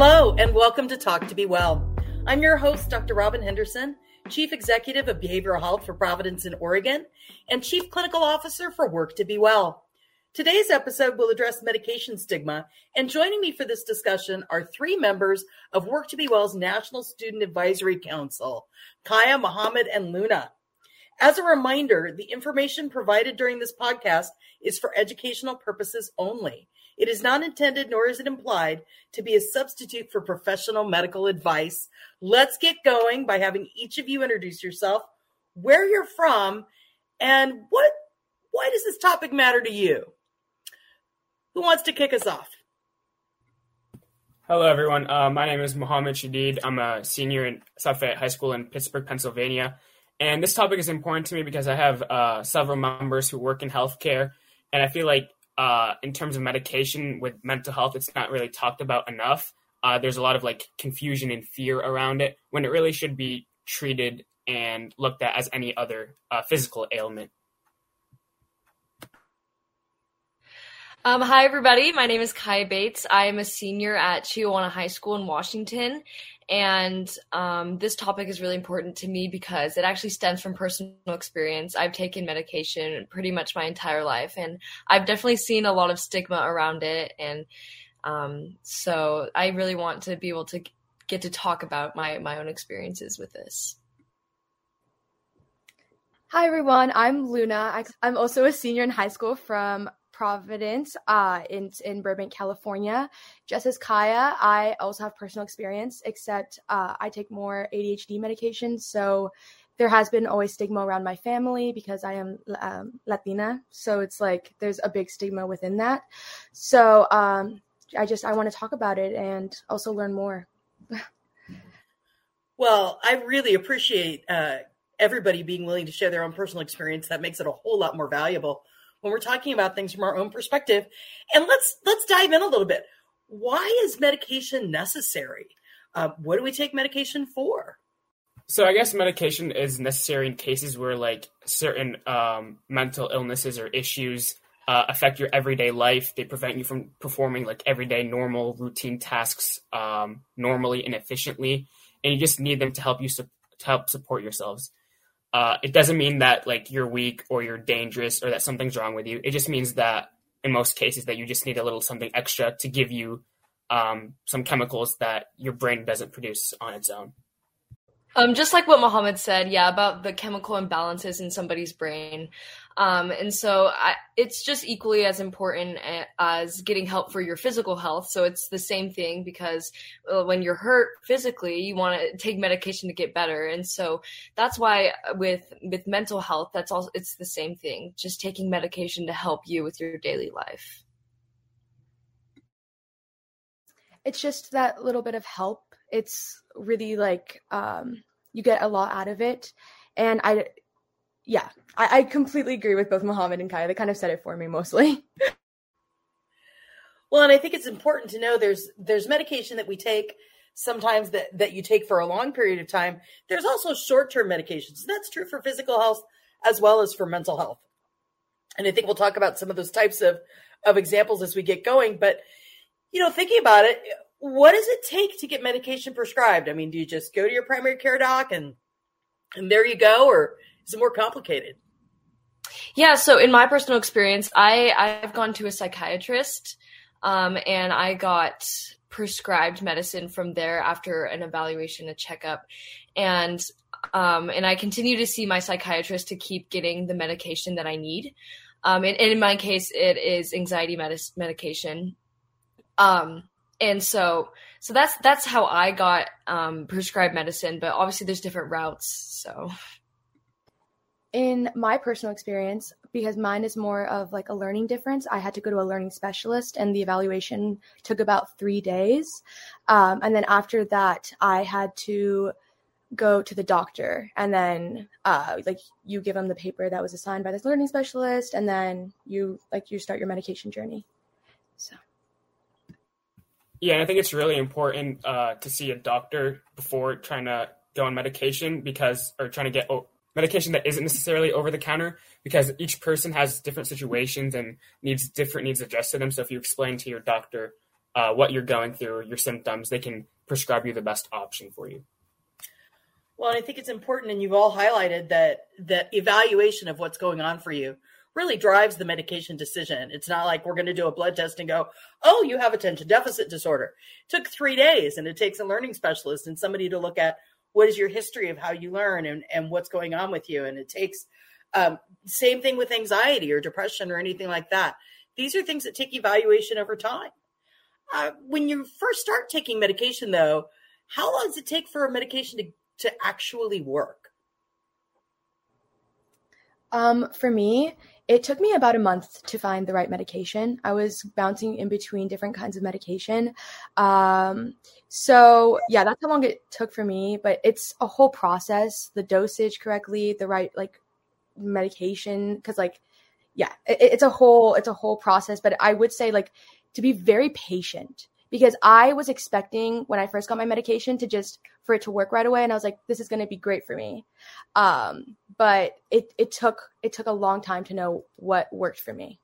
Hello, and welcome to Talk to Be Well. I'm your host, Dr. Robin Henderson, Chief Executive of Behavioral Health for Providence in Oregon, and Chief Clinical Officer for Work to Be Well. Today's episode will address medication stigma, and joining me for this discussion are three members of Work to Be Well's National Student Advisory Council, Kaya, Mohammed, and Luna. As a reminder, the information provided during this podcast is for educational purposes only. It is not intended, nor is it implied, to be a substitute for professional medical advice. Let's get going by having each of you introduce yourself, where you're from, and what why does this topic matter to you? Who wants to kick us off? Hello, everyone. Uh, my name is Mohammed Shadid. I'm a senior in Fayette High School in Pittsburgh, Pennsylvania. And this topic is important to me because I have uh, several members who work in healthcare. And I feel like uh, in terms of medication with mental health, it's not really talked about enough. Uh, there's a lot of like confusion and fear around it when it really should be treated and looked at as any other uh, physical ailment. Um, hi, everybody. My name is Kai Bates. I am a senior at Chiawana High School in Washington. And um, this topic is really important to me because it actually stems from personal experience. I've taken medication pretty much my entire life, and I've definitely seen a lot of stigma around it. And um, so I really want to be able to get to talk about my, my own experiences with this. Hi, everyone. I'm Luna. I'm also a senior in high school from Providence uh, in in Burbank, California. Just as Kaya, I also have personal experience, except uh, I take more ADHD medication. So there has been always stigma around my family because I am um, Latina. So it's like there's a big stigma within that. So um, I just I want to talk about it and also learn more. well, I really appreciate uh, everybody being willing to share their own personal experience. That makes it a whole lot more valuable when we're talking about things from our own perspective. And let's let's dive in a little bit. Why is medication necessary? Uh, what do we take medication for? So I guess medication is necessary in cases where like certain um, mental illnesses or issues uh, affect your everyday life. They prevent you from performing like everyday normal routine tasks um, normally and efficiently, and you just need them to help you su- to help support yourselves. Uh, it doesn't mean that like you're weak or you're dangerous or that something's wrong with you. It just means that in most cases that you just need a little something extra to give you um, some chemicals that your brain doesn't produce on its own. Um, just like what Mohammed said, yeah, about the chemical imbalances in somebody's brain. Um, and so I, it's just equally as important as getting help for your physical health. So it's the same thing because uh, when you're hurt physically, you want to take medication to get better. And so that's why with with mental health, that's also it's the same thing. Just taking medication to help you with your daily life. It's just that little bit of help. It's really like um, you get a lot out of it. And I, yeah, I, I completely agree with both Muhammad and Kaya. They kind of said it for me mostly. well, and I think it's important to know there's there's medication that we take sometimes that that you take for a long period of time. There's also short term medications. That's true for physical health as well as for mental health. And I think we'll talk about some of those types of of examples as we get going. But you know, thinking about it, what does it take to get medication prescribed? I mean, do you just go to your primary care doc and and there you go, or is it more complicated? Yeah, so in my personal experience, I I've gone to a psychiatrist, um, and I got prescribed medicine from there after an evaluation, a checkup, and um, and I continue to see my psychiatrist to keep getting the medication that I need. Um, and, and in my case, it is anxiety medis- medication. Um, and so so that's that's how I got um, prescribed medicine. But obviously, there's different routes. So, in my personal experience, because mine is more of like a learning difference, I had to go to a learning specialist, and the evaluation took about three days. Um, and then after that, I had to go to the doctor and then uh like you give them the paper that was assigned by this learning specialist and then you like you start your medication journey so yeah, I think it's really important uh, to see a doctor before trying to go on medication because, or trying to get o- medication that isn't necessarily over the counter because each person has different situations and needs different needs addressed to them. So if you explain to your doctor uh, what you're going through, your symptoms, they can prescribe you the best option for you. Well, I think it's important, and you've all highlighted that that evaluation of what's going on for you really drives the medication decision. It's not like we're going to do a blood test and go, "Oh, you have attention deficit disorder." It took three days, and it takes a learning specialist and somebody to look at what is your history of how you learn and, and what's going on with you. And it takes um, same thing with anxiety or depression or anything like that. These are things that take evaluation over time. Uh, when you first start taking medication, though, how long does it take for a medication to, to actually work? Um, for me, it took me about a month to find the right medication. I was bouncing in between different kinds of medication. Um, so yeah, that's how long it took for me, but it's a whole process, the dosage correctly, the right like medication. Cause like, yeah, it, it's a whole, it's a whole process, but I would say like to be very patient because I was expecting when I first got my medication to just for it to work right away, and I was like, this is going to be great for me. Um, but it it took it took a long time to know what worked for me.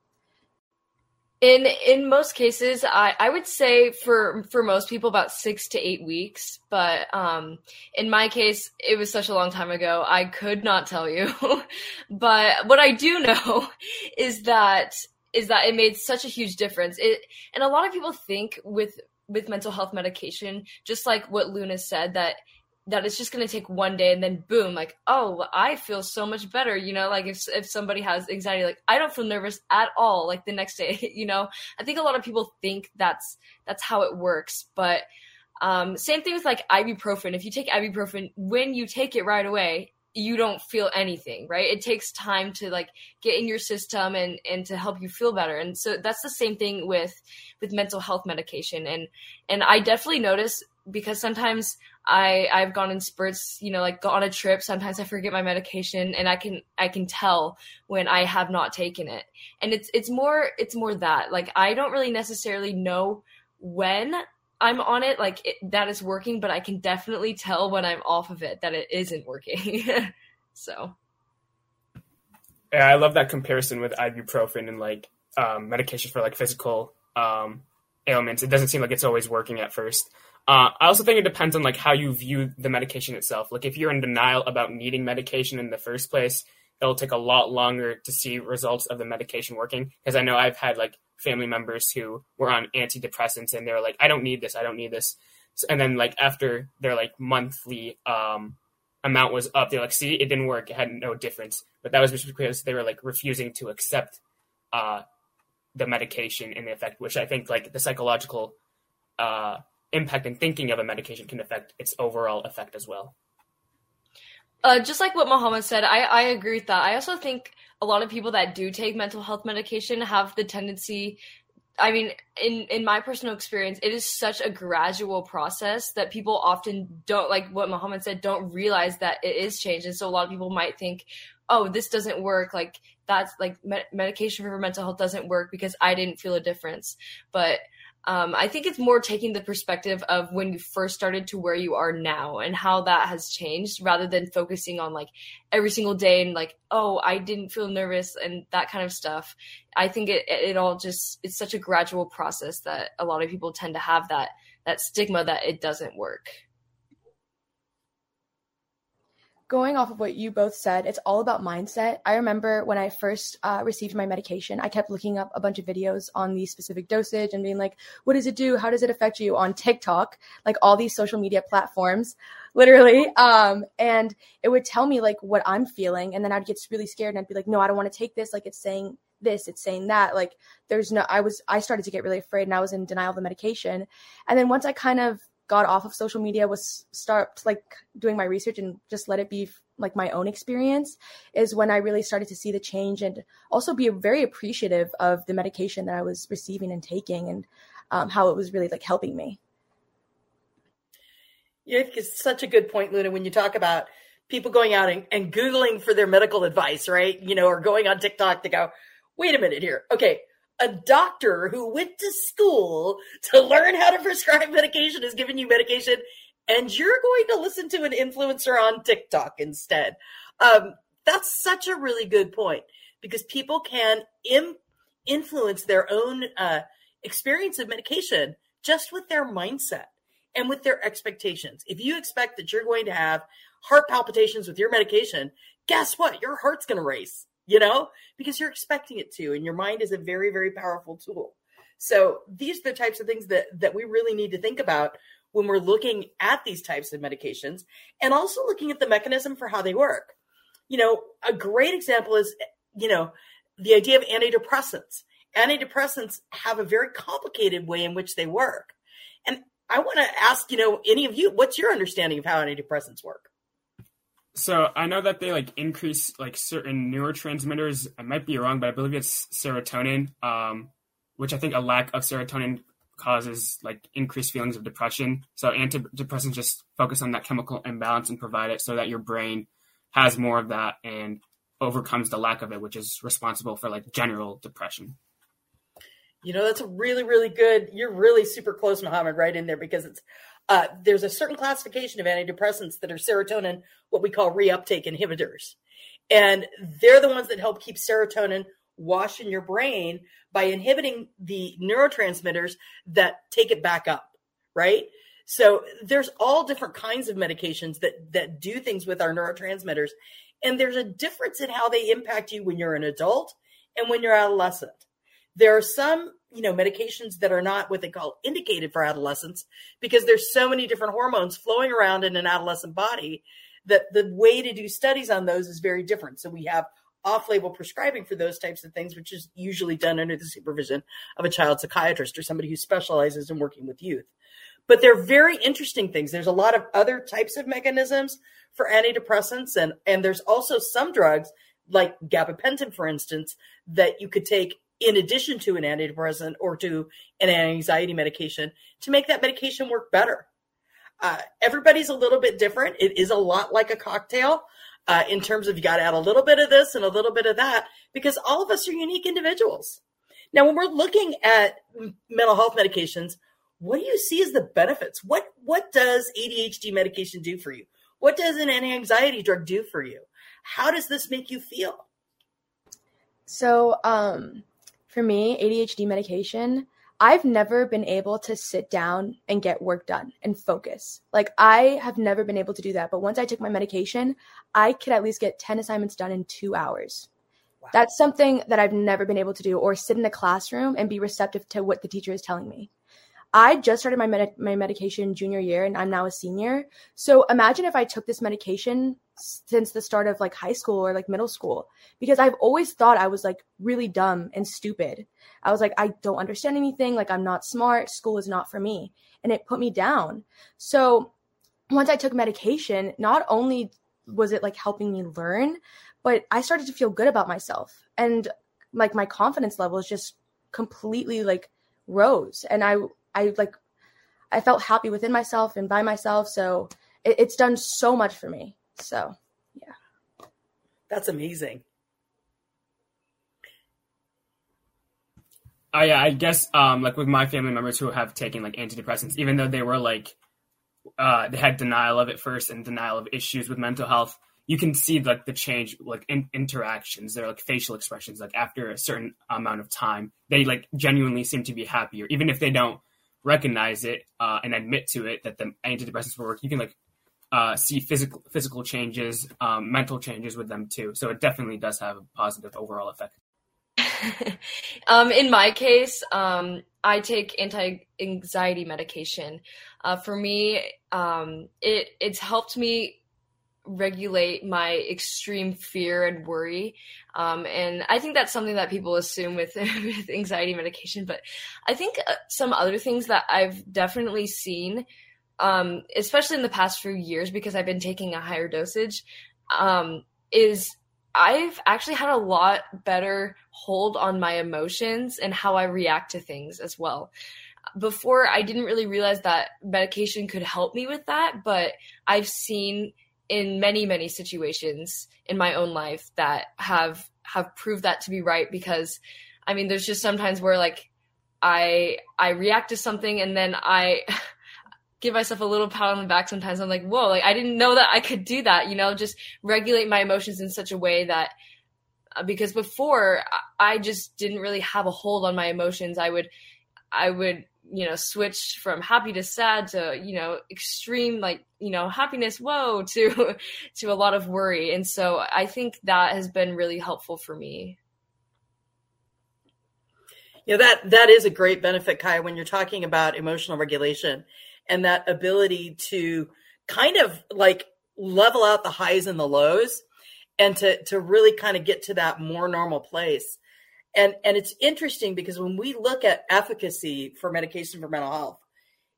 In in most cases, I, I would say for for most people about six to eight weeks. But um, in my case, it was such a long time ago. I could not tell you. but what I do know is that is that it made such a huge difference. It and a lot of people think with with mental health medication, just like what Luna said, that that it's just going to take one day and then boom like oh i feel so much better you know like if, if somebody has anxiety like i don't feel nervous at all like the next day you know i think a lot of people think that's that's how it works but um, same thing with like ibuprofen if you take ibuprofen when you take it right away you don't feel anything right? It takes time to like get in your system and and to help you feel better. And so that's the same thing with with mental health medication. And and i definitely notice because sometimes i i've gone in spurts you know like go on a trip sometimes i forget my medication and i can i can tell when i have not taken it. And it's it's more it's more that. Like i don't really necessarily know when I'm on it, like it, that is working, but I can definitely tell when I'm off of it that it isn't working. so, yeah, I love that comparison with ibuprofen and like um, medication for like physical um, ailments. It doesn't seem like it's always working at first. Uh, I also think it depends on like how you view the medication itself. Like if you're in denial about needing medication in the first place, it'll take a lot longer to see results of the medication working. Because I know I've had like family members who were on antidepressants and they were like, I don't need this, I don't need this. And then like after their like monthly um, amount was up, they're like, see, it didn't work, it had no difference. But that was just because they were like refusing to accept uh, the medication and the effect, which I think like the psychological uh, impact and thinking of a medication can affect its overall effect as well. Uh, just like what Muhammad said, I, I agree with that. I also think a lot of people that do take mental health medication have the tendency I mean, in in my personal experience, it is such a gradual process that people often don't like what Muhammad said, don't realize that it is change. And so a lot of people might think, "Oh, this doesn't work. Like that's like med- medication for mental health doesn't work because I didn't feel a difference." But um, I think it's more taking the perspective of when you first started to where you are now and how that has changed rather than focusing on like every single day and like, oh, I didn't feel nervous and that kind of stuff. I think it, it all just, it's such a gradual process that a lot of people tend to have that, that stigma that it doesn't work going off of what you both said, it's all about mindset. I remember when I first uh, received my medication, I kept looking up a bunch of videos on the specific dosage and being like, what does it do? How does it affect you on TikTok? Like all these social media platforms, literally. Um, and it would tell me like what I'm feeling. And then I'd get really scared and I'd be like, no, I don't want to take this. Like it's saying this, it's saying that. Like there's no, I was, I started to get really afraid and I was in denial of the medication. And then once I kind of got off of social media was start like doing my research and just let it be like my own experience is when I really started to see the change and also be very appreciative of the medication that I was receiving and taking and um, how it was really like helping me. Yeah, it's such a good point, Luna, when you talk about people going out and, and Googling for their medical advice, right? You know, or going on TikTok to go, wait a minute here. Okay, a doctor who went to school to learn how to prescribe medication is giving you medication and you're going to listen to an influencer on TikTok instead. Um, that's such a really good point because people can Im- influence their own uh, experience of medication just with their mindset and with their expectations. If you expect that you're going to have heart palpitations with your medication, guess what? Your heart's going to race, you know, because you're expecting it to. And your mind is a very, very powerful tool. So these are the types of things that, that we really need to think about when we're looking at these types of medications and also looking at the mechanism for how they work. You know, a great example is, you know, the idea of antidepressants. Antidepressants have a very complicated way in which they work. And I want to ask, you know, any of you, what's your understanding of how antidepressants work? So I know that they like increase like certain neurotransmitters. I might be wrong, but I believe it's serotonin, um, which I think a lack of serotonin causes like increased feelings of depression. So antidepressants just focus on that chemical imbalance and provide it so that your brain has more of that and overcomes the lack of it, which is responsible for like general depression. You know, that's a really, really good. You're really super close, Muhammad, right in there because it's uh, there's a certain classification of antidepressants that are serotonin, what we call reuptake inhibitors, and they're the ones that help keep serotonin wash in your brain by inhibiting the neurotransmitters that take it back up, right? So there's all different kinds of medications that that do things with our neurotransmitters, and there's a difference in how they impact you when you're an adult and when you're adolescent. There are some, you know, medications that are not what they call indicated for adolescents because there's so many different hormones flowing around in an adolescent body that the way to do studies on those is very different. So we have off-label prescribing for those types of things, which is usually done under the supervision of a child psychiatrist or somebody who specializes in working with youth. But they're very interesting things. There's a lot of other types of mechanisms for antidepressants, and and there's also some drugs like gabapentin, for instance, that you could take in addition to an antidepressant or to an anxiety medication to make that medication work better. Uh, everybody's a little bit different. It is a lot like a cocktail uh, in terms of you got to add a little bit of this and a little bit of that because all of us are unique individuals. Now, when we're looking at mental health medications, what do you see as the benefits? What what does ADHD medication do for you? What does an anti-anxiety drug do for you? How does this make you feel? So, um, for me, ADHD medication, I've never been able to sit down and get work done and focus. Like, I have never been able to do that. But once I took my medication, I could at least get 10 assignments done in two hours. Wow. That's something that I've never been able to do, or sit in a classroom and be receptive to what the teacher is telling me. I just started my med- my medication junior year and I'm now a senior. So imagine if I took this medication since the start of like high school or like middle school because I've always thought I was like really dumb and stupid. I was like I don't understand anything, like I'm not smart, school is not for me. And it put me down. So once I took medication, not only was it like helping me learn, but I started to feel good about myself and like my confidence levels just completely like rose and I I like I felt happy within myself and by myself. So it, it's done so much for me. So yeah. That's amazing. I I guess um like with my family members who have taken like antidepressants, even though they were like uh they had denial of it first and denial of issues with mental health, you can see like the change like in, interactions they're like facial expressions like after a certain amount of time they like genuinely seem to be happier even if they don't recognize it uh, and admit to it that the antidepressants were work, you can like uh, see physical physical changes, um, mental changes with them too. So it definitely does have a positive overall effect. um, in my case, um, I take anti-anxiety medication. Uh, for me, um, it it's helped me regulate my extreme fear and worry. Um, and I think that's something that people assume with, with anxiety medication. But I think uh, some other things that I've definitely seen, um, especially in the past few years, because I've been taking a higher dosage, um, is I've actually had a lot better hold on my emotions and how I react to things as well. Before I didn't really realize that medication could help me with that, but I've seen in many many situations in my own life that have have proved that to be right because i mean there's just sometimes where like i i react to something and then i give myself a little pat on the back sometimes. I'm like whoa like i didn't know that i could do that you know just regulate my emotions in such a way that uh, because before i just didn't really have a hold on my emotions. I would i would you know switch from happy to sad to you know extreme like you know happiness whoa to to a lot of worry. And so i think that has been really helpful for me. Yeah that that is a great benefit kai when you're talking about emotional regulation and that ability to kind of like level out the highs and the lows and to to really kind of get to that more normal place. And and it's interesting because when we look at efficacy for medication for mental health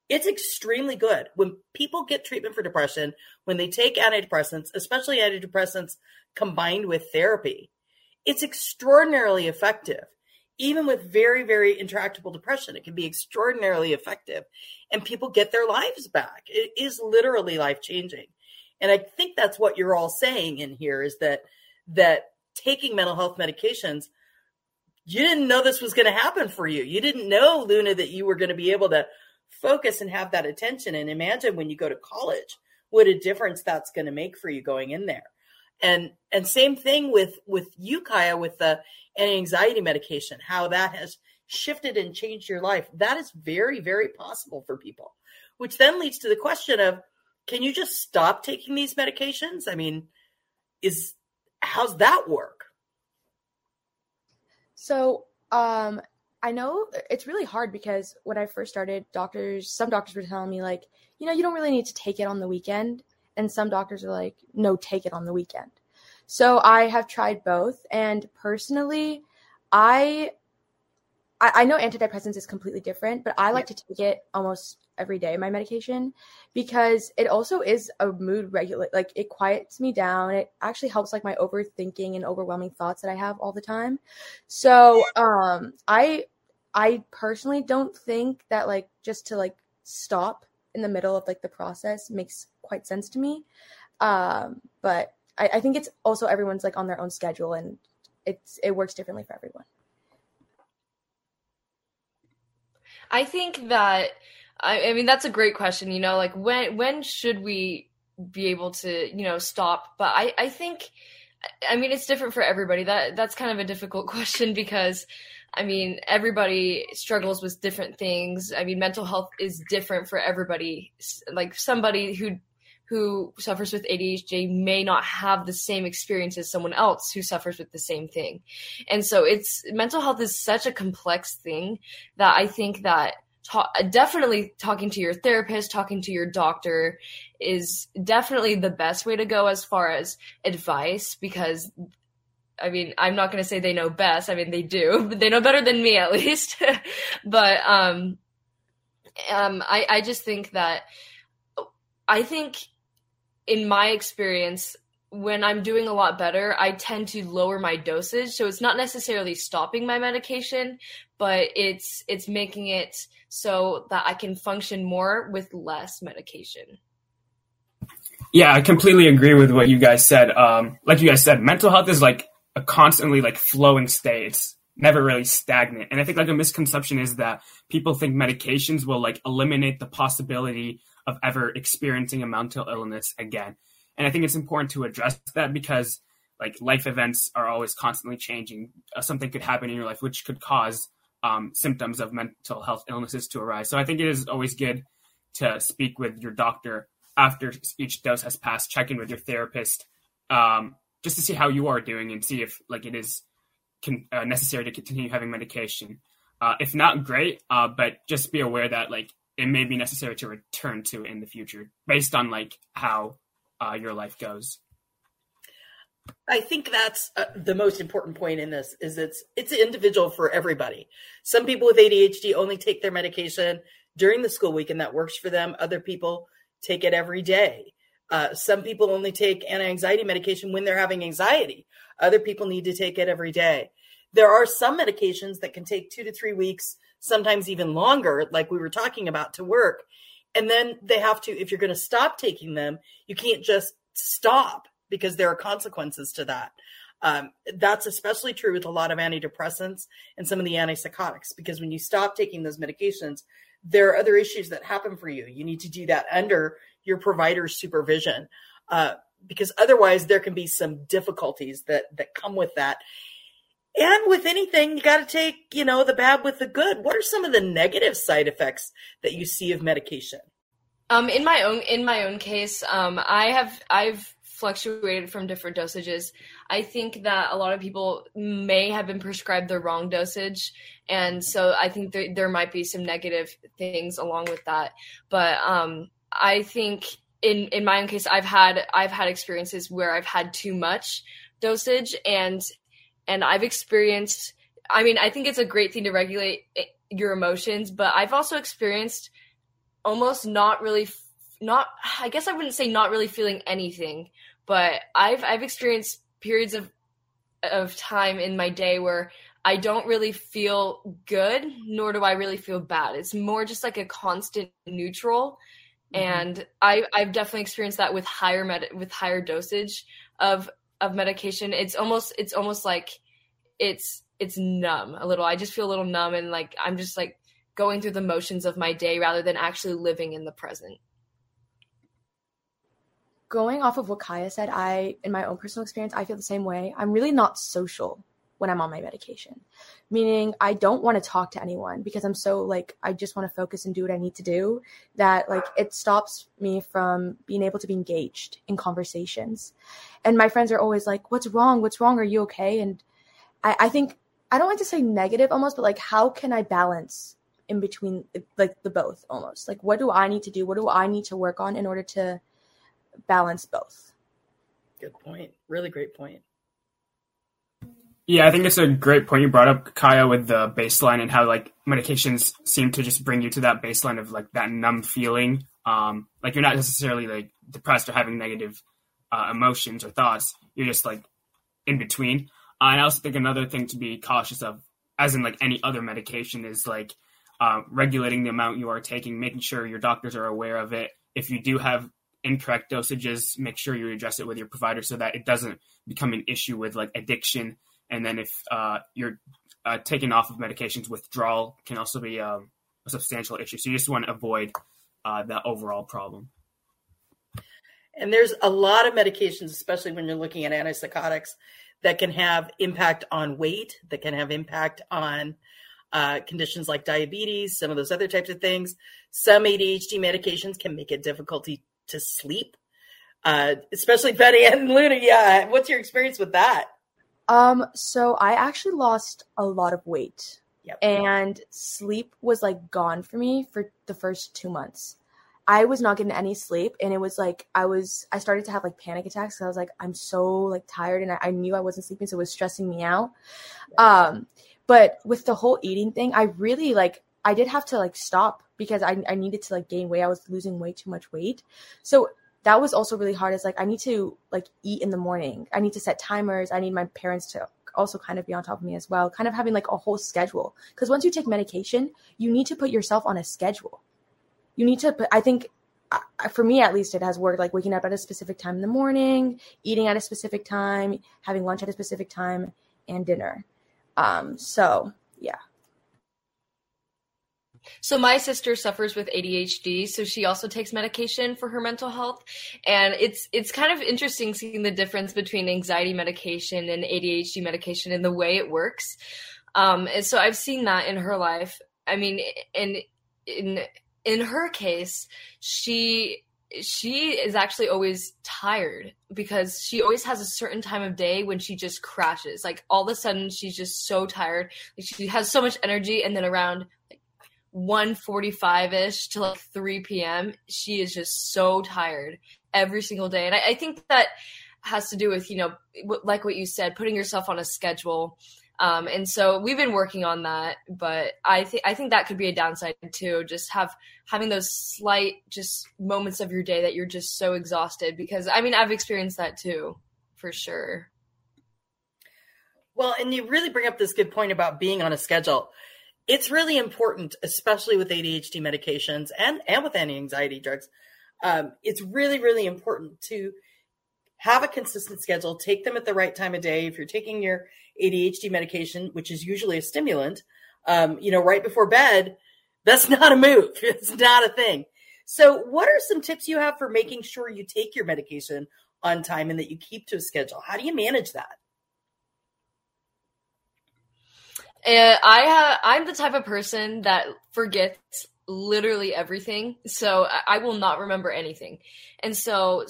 it's extremely good. When people get treatment for depression when they take antidepressants especially antidepressants combined with therapy it's extraordinarily effective even with very very intractable depression it can be extraordinarily effective and people get their lives back it is literally life changing and i think that's what you're all saying in here is that that taking mental health medications you didn't know this was going to happen for you. You didn't know, Luna, that you were going to be able to focus and have that attention. And imagine when you go to college, what a difference that's going to make for you going in there. And and same thing with with you, Kaya, with the anxiety medication, how that has shifted and changed your life. That is very, very possible for people. Which then leads to the question of can you just stop taking these medications? I mean, is how's that work? So, um, I know it's really hard because when I first started, doctors, some doctors were telling me, like, you know, you don't really need to take it on the weekend. And some doctors are like, no, take it on the weekend. So I have tried both. And personally, I I, know antidepressants is completely different, but I like yeah. to take it almost every day, my medication, because it also is a mood regulate. Like it quiets me down. It actually helps like my overthinking and overwhelming thoughts that I have all the time. So, um, I, I personally don't think that like just to like stop in the middle of like the process makes quite sense to me. Um, but I, I think it's also everyone's like on their own schedule and it's, it works differently for everyone. I think that I, I mean that's a great question. You know, like when when should we be able to you know stop? But I I think I mean it's different for everybody. That that's kind of a difficult question because I mean everybody struggles with different things. I mean mental health is different for everybody. Like somebody who who suffers with ADHD may not have the same experience as someone else who suffers with the same thing. And so it's mental health is such a complex thing that I think that ta- definitely talking to your therapist, talking to your doctor is definitely the best way to go as far as advice because I mean, I'm not going to say they know best. I mean, they do, they know better than me at least. but um um I I just think that I think in my experience, when I'm doing a lot better, I tend to lower my dosage. So it's not necessarily stopping my medication, but it's it's making it so that I can function more with less medication. Yeah, I completely agree with what you guys said. Um, like you guys said, mental health is like a constantly like flowing state. It's never really stagnant. And I think like a misconception is that people think medications will like eliminate the possibility of ever experiencing a mental illness again. And I think it's important to address that because like life events are always constantly changing. Uh, something could happen in your life which could cause um, symptoms of mental health illnesses to arise. So I think it is always good to speak with your doctor after each dose has passed. Check in with your therapist um, just to see how you are doing and see if like it is con- uh, necessary to continue having medication. Uh, if not, great. Uh, but just be aware that like it may be necessary to return to in the future based on like how uh, your life goes. I think that's uh, the most important point in this is it's it's individual for everybody. Some people with ADHD only take their medication during the school week and that works for them. Other people take it every day. Uh, some people only take anti-anxiety medication when they're having anxiety. Other people need to take it every day. There are some medications that can take two to three weeks sometimes even longer, like we were talking about, to work. And then they have to, if you're going to stop taking them, you can't just stop because there are consequences to that. Um, that's especially true with a lot of antidepressants and some of the antipsychotics because when you stop taking those medications, there are other issues that happen for you. You need to do that under your provider's supervision uh, because otherwise there can be some difficulties that that come with that And with anything, you got to take, you know, the bad with the good. What are some of the negative side effects that you see of medication? Um, in my own in my own case, um, I have I've fluctuated from different dosages. I think that a lot of people may have been prescribed the wrong dosage, and so I think there, there might be some negative things along with that. But um, I think in in my own case, I've had I've had experiences where I've had too much dosage, and and I've experienced. I mean, I think it's a great thing to regulate eh, your emotions, but I've also experienced almost not really not I guess I wouldn't say not really feeling anything, but I've I've experienced periods of of time in my day where I don't really feel good, nor do I really feel bad. It's more just like a constant neutral. Mm-hmm. And I I've definitely experienced that with higher med with higher dosage of of medication. It's almost it's almost like it's it's numb a little. I just feel a little numb and like I'm just like going through the motions of my day rather than actually living in the present going off of what Kaya said, I, in my own personal experience, I feel the same way. I'm really not social when I'm on my medication, meaning I don't want to talk to anyone because I'm so like, I just want to focus and do what I need to do that like it stops me from being able to be engaged in conversations. And my friends are always like, what's wrong? What's wrong? Are you okay? And I, I think, I don't like to say negative almost, but like, how can I balance in between like the both almost? Like, what do I need to do? What do I need to work on in order to balance both. Good point. Really great point. Yeah, I think it's a great point you brought up, Kaya, with the baseline and how like medications seem to just bring you to that baseline of like that numb feeling. Um, like you're not necessarily like depressed or having negative uh, emotions or thoughts. You're just like in between. Uh, and I also think another thing to be cautious of, as in like any other medication, is like uh, regulating the amount you are taking, making sure your doctors are aware of it. If you do have incorrect dosages, make sure you address it with your provider so that it doesn't become an issue with like addiction. And then if uh, you're uh, off of medications, withdrawal can also be um, a substantial issue. So you just want to avoid uh, that overall problem. And there's a lot of medications, especially when you're looking at antipsychotics, that can have impact on weight, that can have impact on uh, conditions like diabetes, some of those other types of things. Some ADHD medications can make it difficulty to sleep, uh, especially Betty and Luna. Yeah, what's your experience with that? Um, so I actually lost a lot of weight, yep. and sleep was like gone for me for the first two months. I was not getting any sleep, and it was like I was. I started to have like panic attacks. because I was like, I'm so like tired, and I, I knew I wasn't sleeping, so it was stressing me out. Um, but with the whole eating thing, I really like. I did have to like stop because I, I needed to like gain weight. I was losing way too much weight. So that was also really hard. It's like I need to like eat in the morning. I need to set timers. I need my parents to also kind of be on top of me as well. Kind of having like a whole schedule. Because once you take medication, you need to put yourself on a schedule. You need to put, I think for me at least it has worked like waking up at a specific time in the morning eating at a specific time having lunch at a specific time and dinner um so yeah so my sister suffers with ADHD, so she also takes medication for her mental health, and it's it's kind of interesting seeing the difference between anxiety medication and ADHD medication and the way it works. Um, and so I've seen that in her life. I mean, in in in her case, she she is actually always tired because she always has a certain time of day when she just crashes. Like all of a sudden, she's just so tired. Like she has so much energy, and then around 1.45 ish to like 3 p.m. She is just so tired every single day. And I, I, think that has to do with, you know, like what you said, putting yourself on a schedule. Um, and so we've been working on that, but I think I think that could be a downside too. Just have having those slight just moments of your day that you're just so exhausted because I mean I've experienced that too, for sure. Well, and you really bring up this good point about being on a schedule it's really important, especially with ADHD medications and, and with anti anxiety drugs. Um, it's really, really important to have a consistent schedule, take them at the right time of day. If you're taking your ADHD medication, which is usually a stimulant, um, you know, right before bed, that's not a move. It's not a thing. So, what are some tips you have for making sure you take your medication on time and that you keep to a schedule? How do you manage that? Uh, I have. I'm the type of person that forgets literally everything, so I, I will not remember anything. And so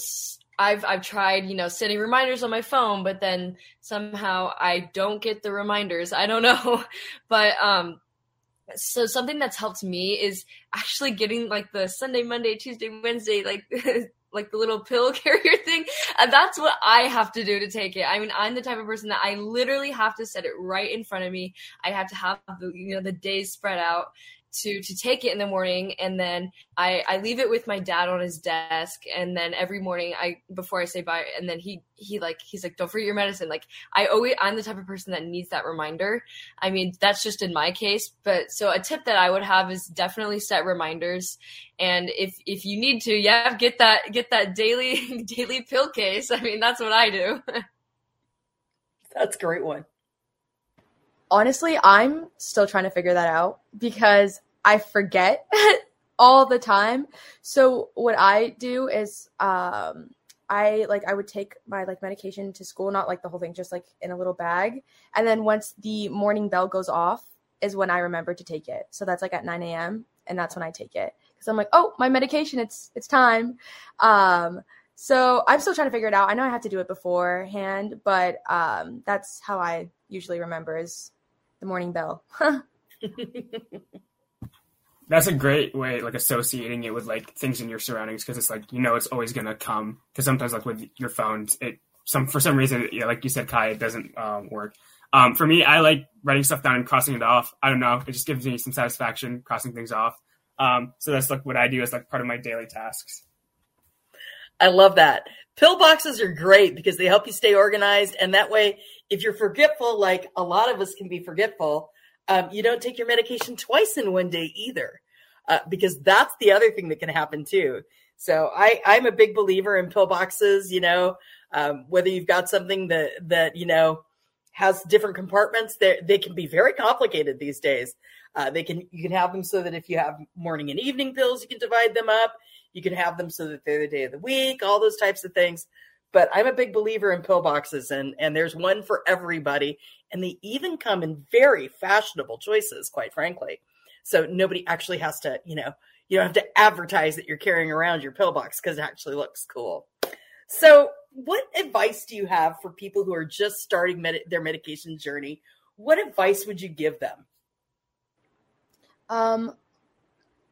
I've I've tried, you know, setting reminders on my phone, but then somehow I don't get the reminders. I don't know, but um, so something that's helped me is actually getting like the Sunday, Monday, Tuesday, Wednesday, like like the little pill carrier thing. And that's what I have to do to take it. I mean, I'm the type of person that I literally have to set it right in front of me. I have to have the you know the days spread out to to take it in the morning and then I I leave it with my dad on his desk and then every morning I before I say bye and then he he like he's like don't forget your medicine. Like I always I'm the type of person that needs that reminder. I mean that's just in my case but so a tip that I would have is definitely set reminders and if if you need to yeah get that get that daily daily pill case. I mean that's what I do. That's a great one honestly, I'm still trying to figure that out because I forget all the time. So what I do is um I like I would take my like medication to school, not like the whole thing, just like in a little bag. And then once the morning bell goes off is when I remember to take it. So that's like at 9 a.m. and that's when I take it. Because I'm like, oh, my medication, it's it's time. Um so I'm still trying to figure it out. I know I have to do it beforehand, but um that's how I usually remember is the morning bell. That's a great way, like associating it with like things in your surroundings, because it's like you know it's always gonna come. Because sometimes, like with your phones, it some for some reason, yeah, like you said, Kai, it doesn't um, work. Um, for me, I like writing stuff down and crossing it off. I don't know, it just gives me some satisfaction crossing things off. Um, so that's like what I do as like part of my daily tasks. I love that. Pillboxes are great because they help you stay organized, and that way, if you're forgetful, like a lot of us can be forgetful, um, you don't take your medication twice in one day either, uh, because that's the other thing that can happen too. So I, I'm a big believer in pillboxes. You know, um, whether you've got something that that you know has different compartments, they they can be very complicated these days. Uh, they can you can have them so that if you have morning and evening pills, you can divide them up. You can have them so that they're the day of the week, all those types of things. But I'm a big believer in pillboxes, and and there's one for everybody, and they even come in very fashionable choices, quite frankly. So nobody actually has to, you know, you don't have to advertise that you're carrying around your pillbox because it actually looks cool. So, what advice do you have for people who are just starting med- their medication journey? What advice would you give them? Um,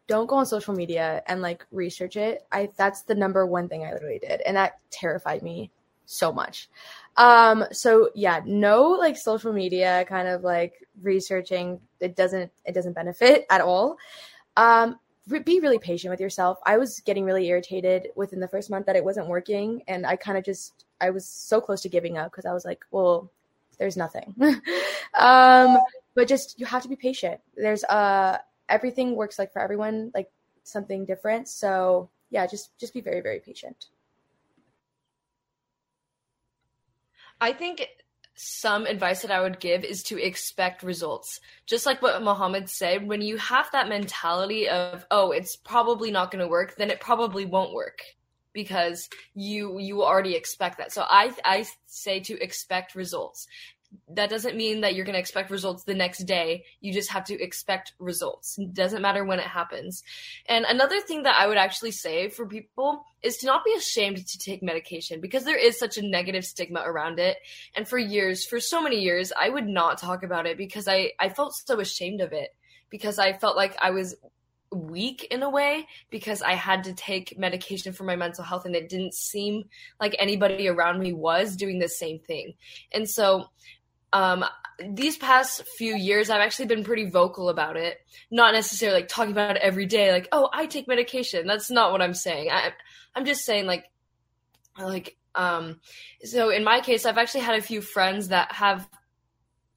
don't go on social media and like research it. I that's the number one thing I literally did, and that terrified me so much. Um, so yeah, no like social media kind of like researching. It doesn't it doesn't benefit at all. Um, be really patient with yourself. I was getting really irritated within the first month that it wasn't working, and I kind of just I was so close to giving up because I was like, well, there's nothing. um, but just you have to be patient. There's uh everything works like for everyone like something different. So yeah, just just be very very patient. I think some advice that I would give is to expect results. Just like what Mohammed said, when you have that mentality of, oh, it's probably not going to work, then it probably won't work because you you already expect that. So I I say to expect results that doesn't mean that you're going to expect results the next day. You just have to expect results. It doesn't matter when it happens. And another thing that I would actually say for people is to not be ashamed to take medication because there is such a negative stigma around it. And for years, for so many years, I would not talk about it because I, I felt so ashamed of it because I felt like I was weak in a way because I had to take medication for my mental health and it didn't seem like anybody around me was doing the same thing. And so um, these past few years, I've actually been pretty vocal about it. Not necessarily like talking about it every day, like, oh, I take medication. That's not what I'm saying. I, I'm just saying, like, like, um, so in my case, I've actually had a few friends that have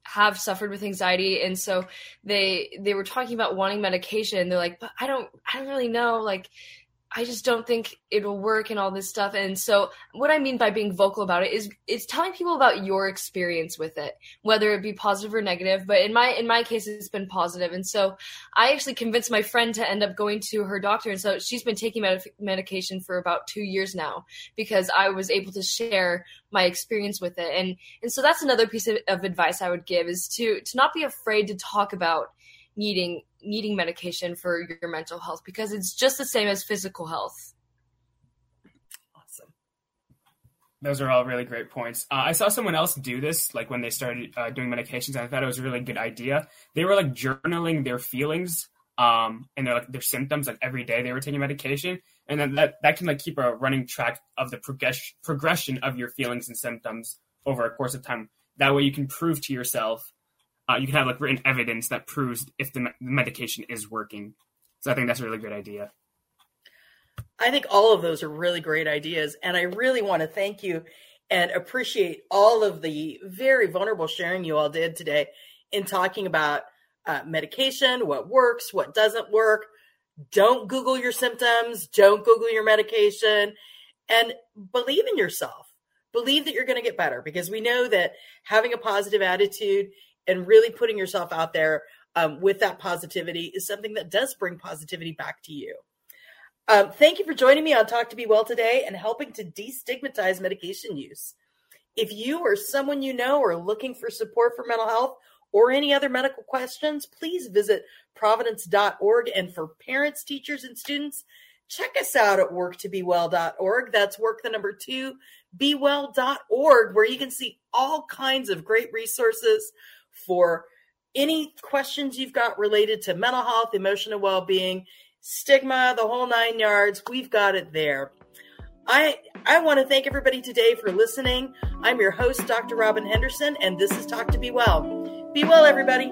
have suffered with anxiety and so they they were talking about wanting medication they're like but i don't i don't really know like I just don't think it'll work and all this stuff. And so what I mean by being vocal about it is it's telling people about your experience with it, whether it be positive or negative. But in my in my case it's been positive. And so I actually convinced my friend to end up going to her doctor and so she's been taking med- medication for about 2 years now because I was able to share my experience with it. And and so that's another piece of, of advice I would give is to to not be afraid to talk about needing needing medication for your mental health because it's just the same as physical health. Awesome. Those are all really great points. Uh, I saw someone else do this, like when they started uh, doing medications, I thought it was a really good idea. They were like journaling their feelings um, and their, like, their symptoms, like every day they were taking medication, and then that, that can like keep a running track of the progress- progression of your feelings and symptoms over a course of time. That way, you can prove to yourself uh, you can have like written evidence that proves if the, me- the medication is working. So I think that's a really good idea. I think all of those are really great ideas. And I really want to thank you and appreciate all of the very vulnerable sharing you all did today in talking about uh, medication, what works, what doesn't work. Don't Google your symptoms, don't Google your medication, and believe in yourself. Believe that you're going to get better because we know that having a positive attitude and really putting yourself out there um, with that positivity is something that does bring positivity back to you. Um, thank you for joining me on Talk to Be Well today and helping to destigmatize medication use. If you or someone you know are looking for support for mental health or any other medical questions, please visit providence.org. And for parents, teachers, and students, check us out at work2bewell.org. That's work the number two, bewell.org, where you can see all kinds of great resources for any questions you've got related to mental health, emotional well being, stigma, the whole nine yards. We've got it there. I, I want to thank everybody today for listening. I'm your host, Dr. Robin Henderson, and this is Talk to Be Well. Be well, everybody.